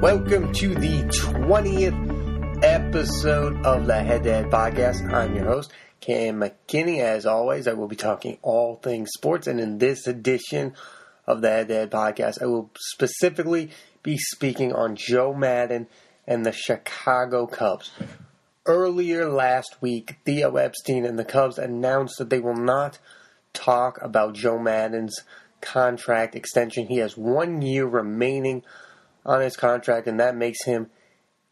Welcome to the 20th episode of the Head to Head Podcast. I'm your host, Cam McKinney. As always, I will be talking all things sports, and in this edition of the Head to Head Podcast, I will specifically be speaking on Joe Maddon and the Chicago Cubs. Earlier last week, Theo Epstein and the Cubs announced that they will not talk about Joe Maddon's contract extension. He has one year remaining on his contract, and that makes him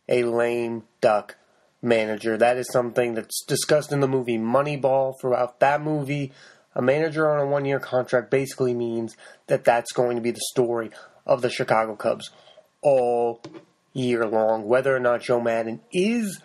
a lame duck manager. That is something that's discussed in the movie Moneyball. Throughout that movie, a manager on a one year contract basically means that that's going to be the story of the Chicago Cubs all year long. Whether or not Joe Maddon is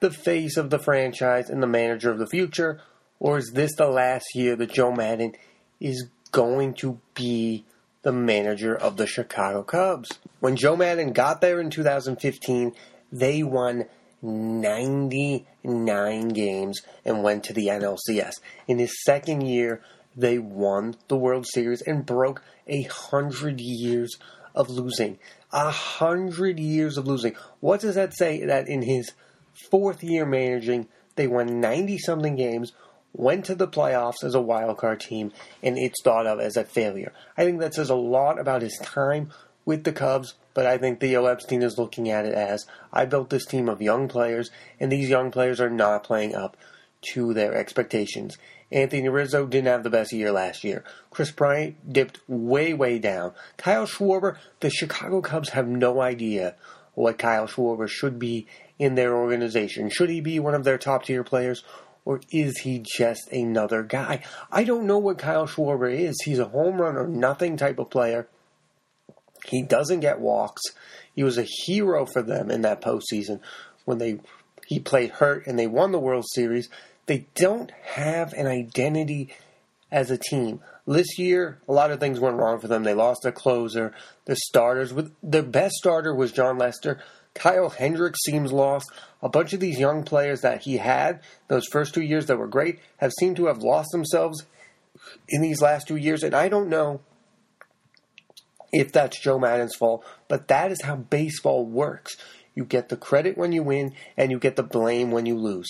the face of the franchise and the manager of the future, or is this the last year that Joe Maddon is going to be the manager of the Chicago Cubs. When Joe Maddon got there in 2015, they won 99 games and went to the NLCS. In his second year, they won the World Series and broke a hundred years of losing. A hundred years of losing. What does that say? That in his fourth year managing, they won 90 something games, went to the playoffs as a wild card team, and it's thought of as a failure. I think that says a lot about his time with the Cubs, but I think Theo Epstein is looking at it as I built this team of young players, and these young players are not playing up to their expectations. Anthony Rizzo didn't have the best year last year. Kris Bryant dipped way, way down. Kyle Schwarber, the Chicago Cubs have no idea what Kyle Schwarber should be in their organization. Should he be one of their top tier players or is he just another guy? I don't know what Kyle Schwarber is. He's a home run or nothing type of player. He doesn't get walks. He was a hero for them in that postseason when they he played hurt and they won the World Series. They don't have an identity as a team. This year, a lot of things went wrong for them. They lost their closer, their starters. With their best starter was Jon Lester. Kyle Hendricks seems lost. A bunch of these young players that he had those first two years that were great have seemed to have lost themselves in these last two years, and I don't know if that's Joe Maddon's fault, but that is how baseball works. You get the credit when you win, and you get the blame when you lose.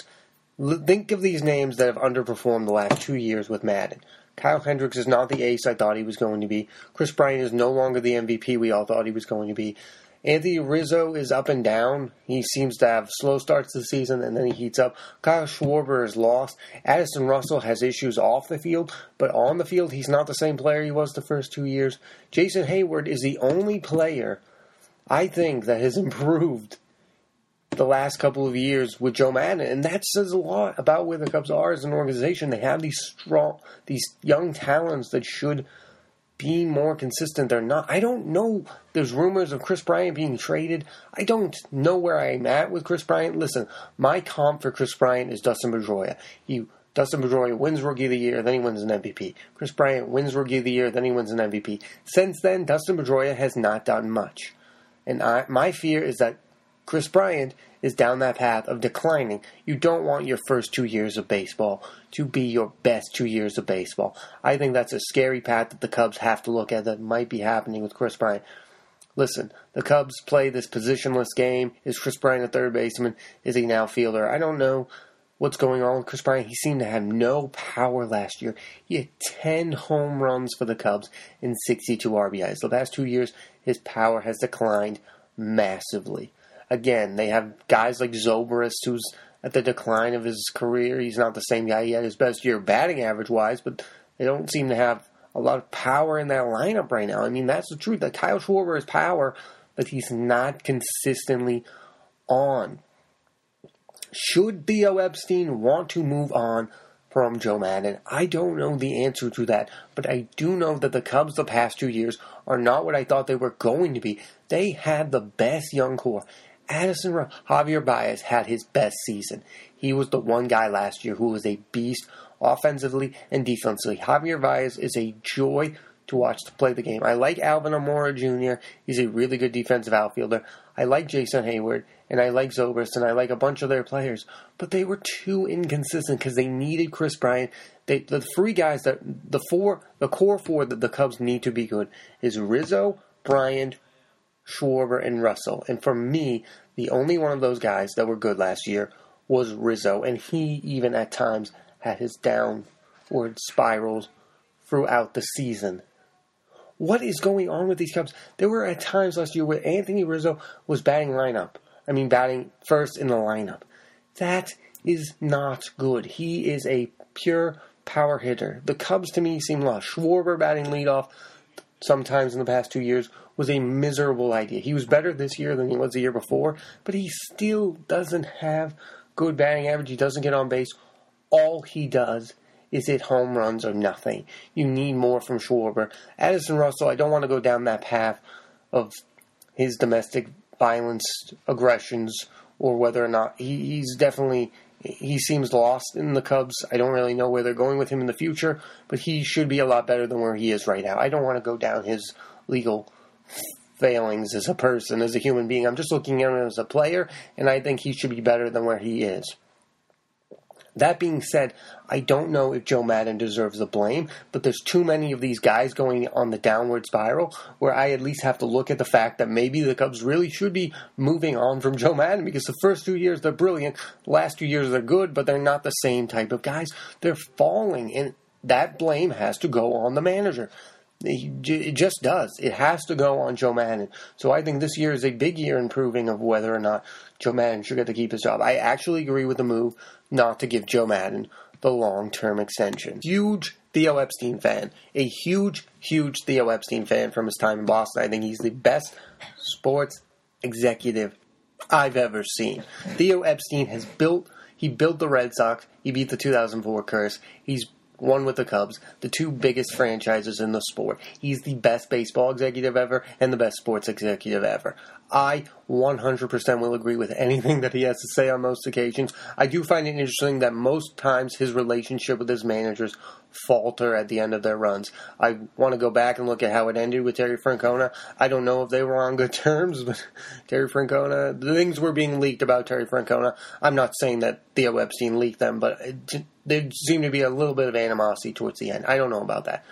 L- think of these names that have underperformed the last two years with Maddon. Kyle Hendricks is not the ace I thought he was going to be. Kris Bryant is no longer the MVP we all thought he was going to be. Anthony Rizzo is up and down. He seems to have slow starts to the season and then he heats up. Kyle Schwarber is lost. Addison Russell has issues off the field, but on the field, he's not the same player he was the first two years. Jason Heyward is the only player I think that has improved the last couple of years with Joe Maddon, and that says a lot about where the Cubs are as an organization. They have these strong, these young talents that should being more consistent. They're not. I don't know. There's rumors of Kris Bryant being traded. I don't know where I'm at with Kris Bryant. Listen, my comp for Kris Bryant is Dustin Pedroia. He Dustin Pedroia wins Rookie of the Year, then he wins an MVP. Kris Bryant wins Rookie of the Year, then he wins an MVP. Since then, Dustin Pedroia has not done much. And I, my fear is that Kris Bryant is down that path of declining. You don't want your first two years of baseball to be your best two years of baseball. I think that's a scary path that the Cubs have to look at that might be happening with Kris Bryant. Listen, the Cubs play this positionless game. Is Kris Bryant a third baseman? Is he an fielder? I don't know what's going on with Kris Bryant. He seemed to have no power last year. He had 10 home runs for the Cubs and 62 RBIs. The past two years, his power has declined massively. Again, they have guys like Zobrist, who's at the decline of his career. He's not the same guy he had his best year batting average wise, but they don't seem to have a lot of power in that lineup right now. I mean, that's the truth. That Kyle Schwarber has power, but he's not consistently on. Should Theo Epstein want to move on from Joe Maddon? I don't know the answer to that, but I do know that the Cubs the past two years are not what I thought they were going to be. They had the best young core. Addison Javier Baez had his best season. He was the one guy last year who was a beast offensively and defensively. Javier Baez is a joy to watch to play the game. I like Alvin Almora Jr. He's a really good defensive outfielder. I like Jason Heyward and I like Zobrist and I like a bunch of their players, but they were too inconsistent because they needed Kris Bryant. They, the three guys that the four, the core four that the Cubs need to be good is Rizzo, Bryant, Schwarber, and Russell. And for me, the only one of those guys that were good last year was Rizzo, and he even at times had his downward spirals throughout the season. What is going on with these Cubs? There were at times last year where Anthony Rizzo was batting lineup. I mean, batting first in the lineup. That is not good. He is a pure power hitter. The Cubs, to me, seem lost. Schwarber batting leadoff sometimes in the past two years was a miserable idea. He was better this year than he was the year before, but he still doesn't have good batting average. He doesn't get on base. All he does is hit home runs or nothing. You need more from Schwarber. Addison Russell, I don't want to go down that path of his domestic violence, aggressions, or whether or not he, he's definitely he seems lost in the Cubs. I don't really know where they're going with him in the future, but he should be a lot better than where he is right now. I don't want to go down his legal failings as a person, as a human being. I'm just looking at him as a player, and I think he should be better than where he is. That being said, I don't know if Joe Maddon deserves the blame, but there's too many of these guys going on the downward spiral where I at least have to look at the fact that maybe the Cubs really should be moving on from Joe Maddon because the first two years they're brilliant, last two years they're good, but they're not the same type of guys. They're falling, and that blame has to go on the manager. It just does. It has to go on Joe Maddon. So I think this year is a big year in proving of whether or not Joe Maddon should get to keep his job. I actually agree with the move not to give Joe Maddon the long term extension. Huge Theo Epstein fan. A huge, huge Theo Epstein fan from his time in Boston. I think he's the best sports executive I've ever seen. Theo Epstein has built he built the Red Sox. He beat the 2004 curse. He's one with the Cubs, the two biggest franchises in the sport. He's the best baseball executive ever and the best sports executive ever. I 100% will agree with anything that he has to say on most occasions. I do find it interesting that most times his relationship with his managers falter at the end of their runs. I want to go back and look at how it ended with Terry Francona. I don't know if they were on good terms, but Terry Francona, the things were being leaked about Terry Francona. I'm not saying that Theo Epstein leaked them, but it, there seemed to be a little bit of animosity towards the end. I don't know about that.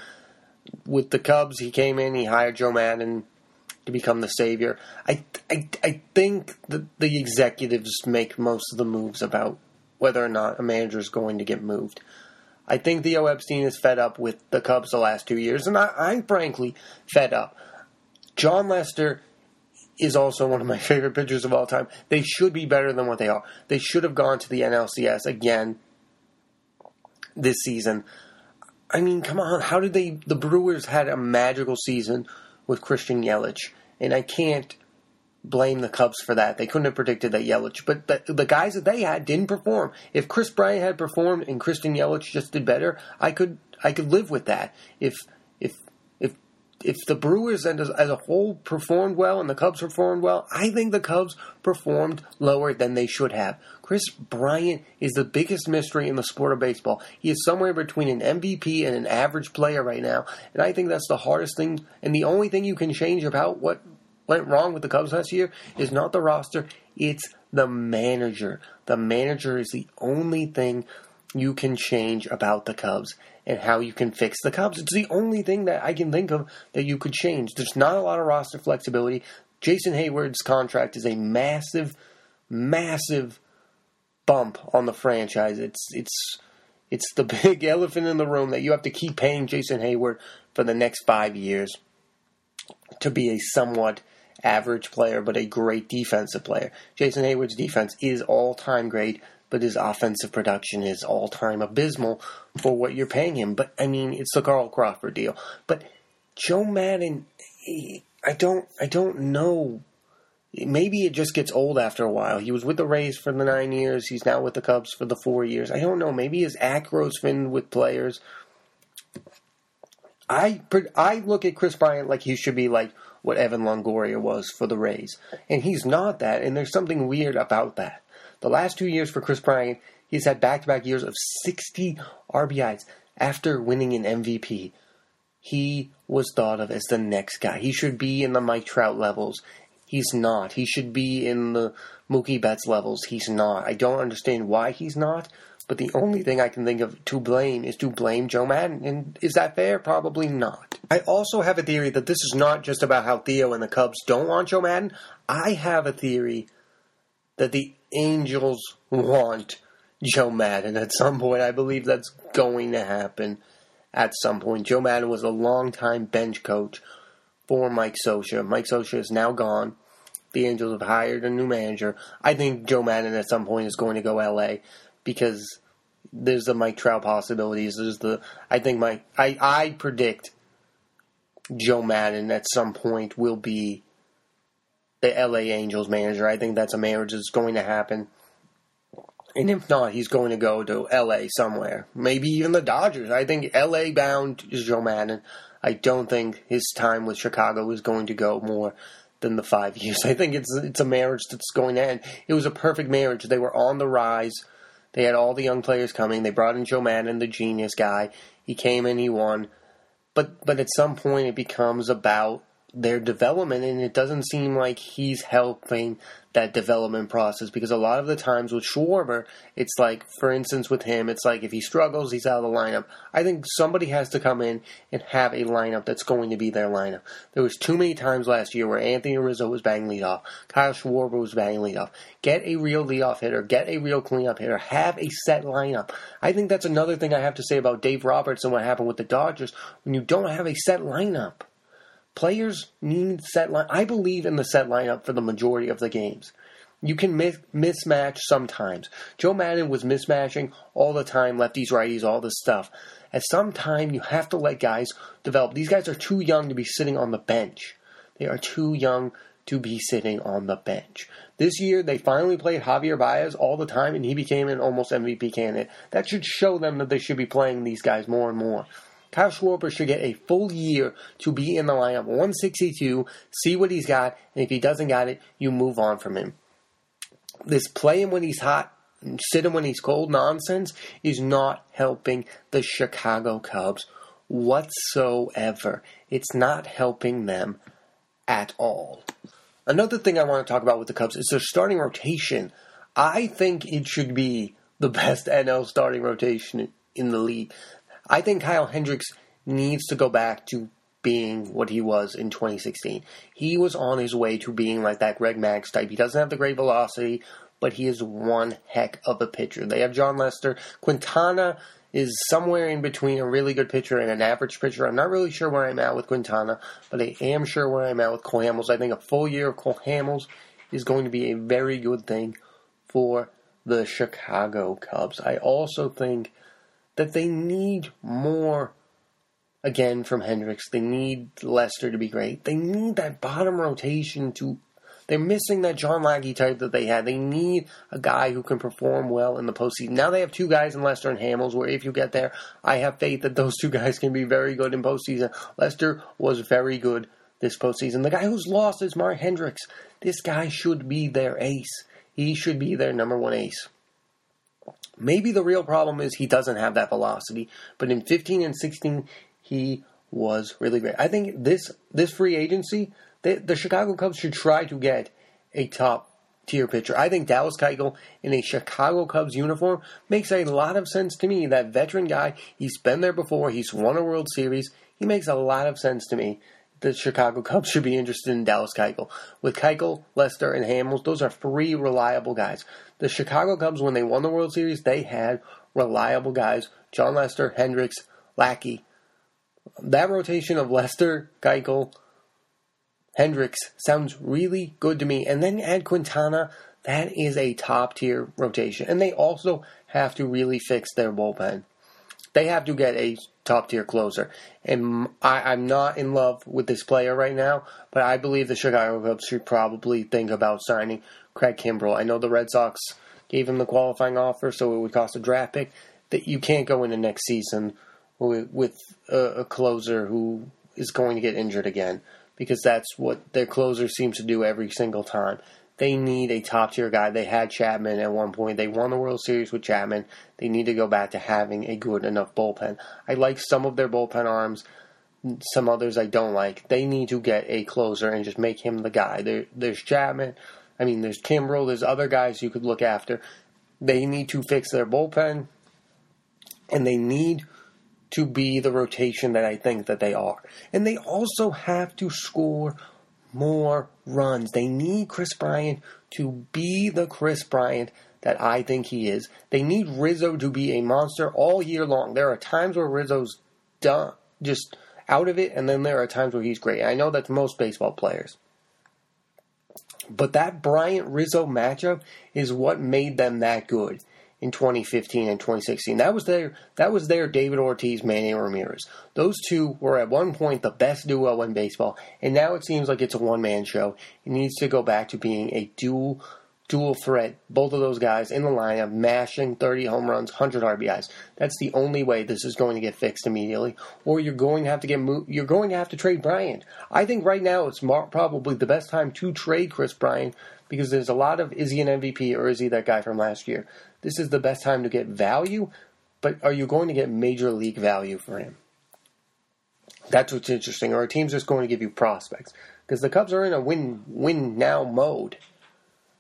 With the Cubs, he came in, he hired Joe Maddon to become the savior. I, I, I think that the executives make most of the moves about whether or not a manager is going to get moved. I think Theo Epstein is fed up with the Cubs the last two years, and I, I'm frankly fed up. Jon Lester is also one of my favorite pitchers of all time. They should be better than what they are. They should have gone to the NLCS again this season. I mean, come on, how did they? The Brewers had a magical season with Christian Yelich, and I can't blame the Cubs for that. They couldn't have predicted that Yelich, but the, the guys that they had didn't perform. If Kris Bryant had performed and Christian Yelich just did better, I could I could live with that. If if if the Brewers as, as a whole performed well and the Cubs performed well, I think the Cubs performed lower than they should have. Kris Bryant is the biggest mystery in the sport of baseball. He is somewhere between an MVP and an average player right now, and I think that's the hardest thing and the only thing you can change about what went wrong with the Cubs last year is not the roster, it's the manager. The manager is the only thing you can change about the Cubs and how you can fix the Cubs. It's the only thing that I can think of that you could change. There's not a lot of roster flexibility. Jason Heyward's contract is a massive, massive bump on the franchise. It's it's it's the big elephant in the room that you have to keep paying Jason Heyward for the next five years to be a somewhat average player, but a great defensive player. Jason Heyward's defense is all time great, but his offensive production is all time abysmal for what you're paying him. But I mean, it's the Carl Crawford deal. But Joe Maddon, I don't, I don't know. Maybe it just gets old after a while. He was with the Rays for the nine years. He's now with the Cubs for the four years. I don't know. Maybe his acro's with players. I I look at Kris Bryant like he should be like what Evan Longoria was for the Rays. And he's not that, and there's something weird about that. The last two years for Kris Bryant, he's had back to back years of 60 RBIs after winning an MVP. He was thought of as the next guy. He should be in the Mike Trout levels. He's not. He should be in the Mookie Betts levels. He's not. I don't understand why he's not, But the only thing I can think of to blame is to blame Joe Maddon. And is that fair? Probably not. I also have a theory that this is not just about how Theo and the Cubs don't want Joe Maddon. I have a theory that the Angels want Joe Maddon at some point. I believe that's going to happen at some point. Joe Maddon was a longtime bench coach for Mike Scioscia. Mike Scioscia is now gone. The Angels have hired a new manager. I think Joe Maddon at some point is going to go LA because there's the Mike Trout possibilities. There's the I think my I, I predict Joe Maddon at some point will be the LA Angels manager. I think that's a marriage that's going to happen. And if not, he's going to go to LA somewhere. Maybe even the Dodgers. I think LA bound is Joe Maddon. I don't think his time with Chicago is going to go more than the five years. I think it's it's a marriage that's going to end. It was a perfect marriage. They were on the rise. They had all the young players coming. They brought in Joe Maddon, the genius guy. He came and he won. But but at some point it becomes about their development, and it doesn't seem like he's helping that development process because a lot of the times with Schwarber, it's like, for instance, with him, it's like if he struggles, he's out of the lineup. I think somebody has to come in and have a lineup that's going to be their lineup. There was too many times last year where Anthony Rizzo was banging leadoff, Kyle Schwarber was banging leadoff. Get a real leadoff hitter, get a real cleanup hitter, have a set lineup. I think that's another thing I have to say about Dave Roberts and what happened with the Dodgers when you don't have a set lineup. Players need set line. I believe in the set lineup for the majority of the games. You can mis- mismatch sometimes. Joe Maddon was mismatching all the time, lefties, righties, all this stuff. At some time, you have to let guys develop. These guys are too young to be sitting on the bench. They are too young to be sitting on the bench. This year, they finally played Javier Baez all the time, and he became an almost MVP candidate. That should show them that they should be playing these guys more and more. Kyle Schwarber should get a full year to be in the lineup, 162, see what he's got, and if he doesn't got it, you move on from him. This play him when he's hot, sit him when he's cold nonsense is not helping the Chicago Cubs whatsoever. It's not helping them at all. Another thing I want to talk about with the Cubs is their starting rotation. I think it should be the best NL starting rotation in the league. I think Kyle Hendricks needs to go back to being what he was in 2016. He was on his way to being like that Greg Maddux type. He doesn't have the great velocity, but he is one heck of a pitcher. They have Jon Lester. Quintana is somewhere in between a really good pitcher and an average pitcher. I'm not really sure where I'm at with Quintana, but I am sure where I'm at with Cole Hamels. I think a full year of Cole Hamels is going to be a very good thing for the Chicago Cubs. I also think that they need more again from Hendricks. They need Lester to be great. They need that bottom rotation to. They're missing that John Lackey type that they had. They need a guy who can perform well in the postseason. Now they have two guys in Lester and Hamels, where if you get there, I have faith that those two guys can be very good in postseason. Lester was very good this postseason. The guy who's lost is Mark Hendricks. This guy should be their ace. He should be their number one ace. Maybe the real problem is he doesn't have that velocity, but in 15 and 16 he was really great. I think this this free agency, they, the Chicago Cubs should try to get a top tier pitcher. I think Dallas Keuchel in a Chicago Cubs uniform makes a lot of sense to me. That veteran guy, he's been there before. He's won a World Series. He makes a lot of sense to me the Chicago Cubs should be interested in Dallas Keuchel. With Keuchel, Lester, and Hamels, those are three reliable guys. The Chicago Cubs, when they won the World Series, they had reliable guys: Jon Lester, Hendricks, Lackey. That rotation of Lester, Keuchel, Hendricks sounds really good to me. And then add Quintana. That is a top tier rotation. And they also have to really fix their bullpen. They have to get a top tier closer. And I, am not in love with this player right now, but I believe the Chicago Cubs should probably think about signing Craig Kimbrel. I know the Red Sox gave him the qualifying offer, so it would cost a draft pick. That you can't go into next season with, with a, a closer who is going to get injured again because that's what their closer seems to do every single time. They need a top tier guy. They had Chapman at one point. They won the World Series with Chapman. They need to go back to having a good enough bullpen. I like some of their bullpen arms. Some others I don't like. They need to get a closer and just make him the guy. There, there's Chapman. I mean, there's Kimbrel. There's other guys you could look after. They need to fix their bullpen, And they need to be the rotation that I think that they are. And they also have to score more runs. They need Kris Bryant to be the Kris Bryant that I think he is. They need Rizzo to be a monster all year long. There are times where Rizzo's done, just out of it, and then there are times where he's great. I know that's most baseball players. But that Bryant Rizzo matchup is what made them that good in 2015 and 2016. That was their that was their David Ortiz, Manny Ramirez. Those two were at one point the best duo in baseball, and now it seems like it's a one man show. It needs to go back to being a dual dual threat. Both of those guys in the lineup, mashing 30 home runs, 100 RBIs. That's the only way this is going to get fixed immediately. Or you're going to have to get mo- you're going to have to trade Bryant. I think right now it's probably the best time to trade Kris Bryant because there's a lot of is he an MVP or is he that guy from last year? This is the best time to get value, but are you going to get major league value for him? That's what's interesting. Or a team's just going to give you prospects because the Cubs are in a win win now mode.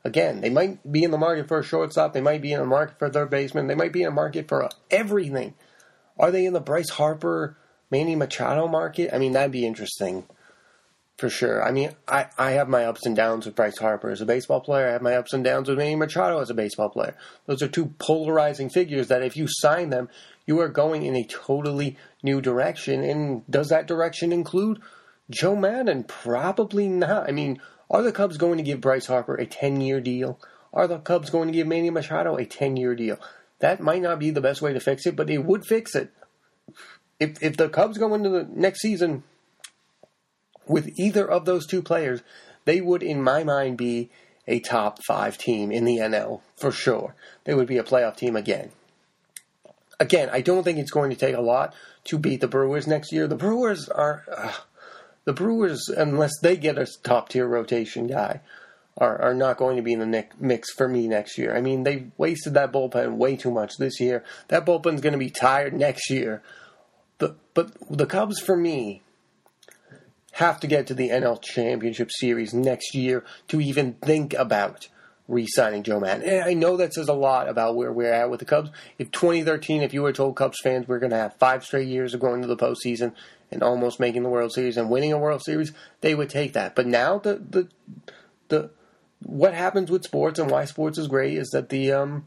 Again, they might be in the market for a shortstop. They might be in the market for third baseman. They might be in the market for everything. Are they in the Bryce Harper, Manny Machado market? I mean, that'd be interesting for sure. I mean, I, I have my ups and downs with Bryce Harper as a baseball player. I have my ups and downs with Manny Machado as a baseball player. Those are two polarizing figures that if you sign them, you are going in a totally new direction. And does that direction include Joe Maddon? Probably not. I mean, are the Cubs going to give Bryce Harper a 10 year deal? Are the Cubs going to give Manny Machado a 10 year deal? That might not be the best way to fix it, but it would fix it. If, if the Cubs go into the next season with either of those two players, they would, in my mind, be a top five team in the NL for sure. They would be a playoff team again. Again, I don't think it's going to take a lot to beat the Brewers next year. The Brewers are. Uh, the Brewers, unless they get a top tier rotation guy, are, are not going to be in the mix for me next year. I mean, they wasted that bullpen way too much this year. That bullpen's going to be tired next year. But, but the Cubs, for me, have to get to the NL Championship Series next year to even think about re-signing Joe Maddon. And I know that says a lot about where we're at with the Cubs. If 2013, if you were told Cubs fans we're going to have five straight years of going to the postseason and almost making the World Series and winning a World Series, they would take that. But now the the the what happens with sports and why sports is great is that the um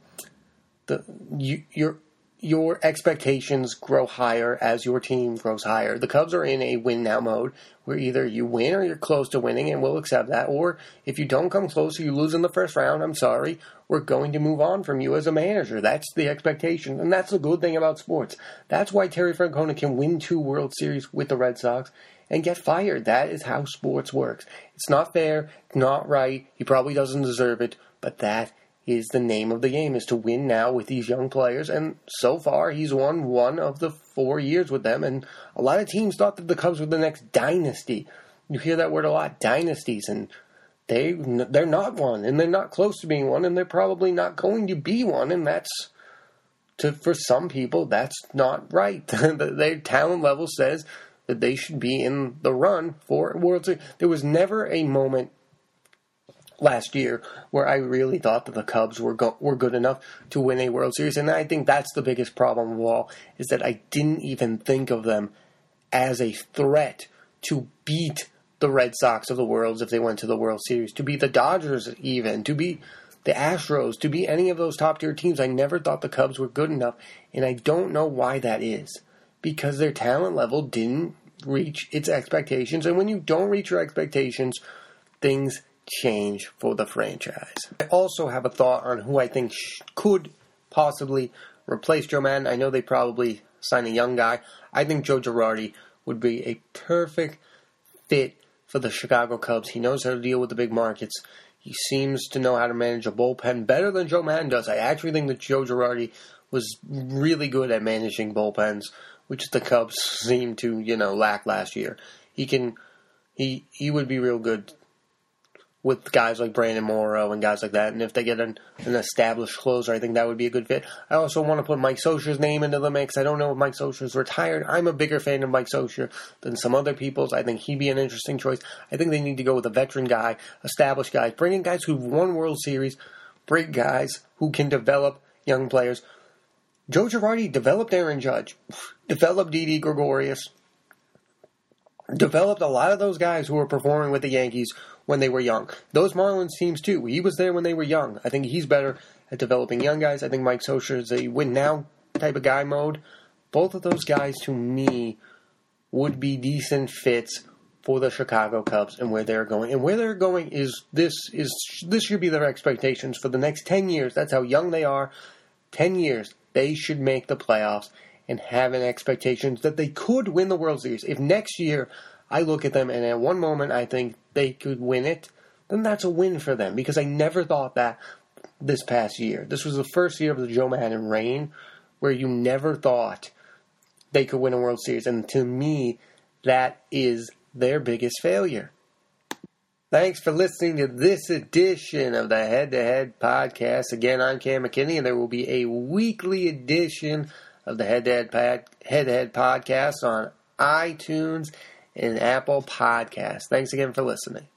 the you you're your expectations grow higher as your team grows higher. The Cubs are in a win now mode where either you win or you're close to winning, and we'll accept that. Or if you don't come close or you lose in the first round, I'm sorry, we're going to move on from you as a manager. That's the expectation, and that's the good thing about sports. That's why Terry Francona can win two World Series with the Red Sox and get fired. That is how sports works. It's not fair, not right. He probably doesn't deserve it, but that is the name of the game is to win now with these young players. And so far he's won one of the four years with them. And a lot of teams thought that the Cubs were the next dynasty. You hear that word a lot dynasties. And they they're not one. And they're not close to being one. And they're probably not going to be one. And that's to for some people that's not right. Their talent level says that they should be in the run for World Series. There was never a moment last year where I really thought that the Cubs were go- were good enough to win a World Series, and I think that's the biggest problem of all is that I didn't even think of them as a threat to beat the Red Sox of the world if they went to the World Series, to beat the Dodgers even, to beat the Astros, to beat any of those top tier teams. I never thought the Cubs were good enough, and I don't know why that is. Because their talent level didn't reach its expectations, and when you don't reach your expectations, things change for the franchise. I also have a thought on who I think could possibly replace Joe Maddon. I know they probably sign a young guy. I think Joe Girardi would be a perfect fit for the Chicago Cubs. He knows how to deal with the big markets. He seems to know how to manage a bullpen better than Joe Maddon does. I actually think that Joe Girardi was really good at managing bullpens, which the Cubs seemed to, you know, lack last year. He can he he would be real good with guys like Brandon Morrow and guys like that. And if they get an, an, established closer, I think that would be a good fit. I also want to put Mike Scioscia's name into the mix. I don't know if Mike Scioscia's retired. I'm a bigger fan of Mike Scioscia than some other people's. I think he'd be an interesting choice. I think they need to go with a veteran guy, established guys, bring in guys who've won World Series, bring guys who can develop young players. Joe Girardi developed Aaron Judge, developed Didi Gregorius, developed a lot of those guys who were performing with the Yankees when they were young. Those Marlins teams too. He was there when they were young. I think he's better at developing young guys. I think Mike Scioscia is a win now type of guy mode. Both of those guys to me would be decent fits for the Chicago Cubs and where they're going. And where they're going is this is this should be their expectations for the next 10 years. That's how young they are. 10 years they should make the playoffs and having expectations that they could win the World Series. If next year I look at them and at one moment I think they could win it, then that's a win for them because I never thought that this past year. This was the first year of the Joe Maddon reign where you never thought they could win a World Series. And to me, that is their biggest failure. Thanks for listening to this edition of the Head to Head Podcast. Again, I'm Cam McKinney, and there will be a weekly edition of the Head to Head Head to Head Podcast on iTunes and Apple Podcasts. Thanks again for listening.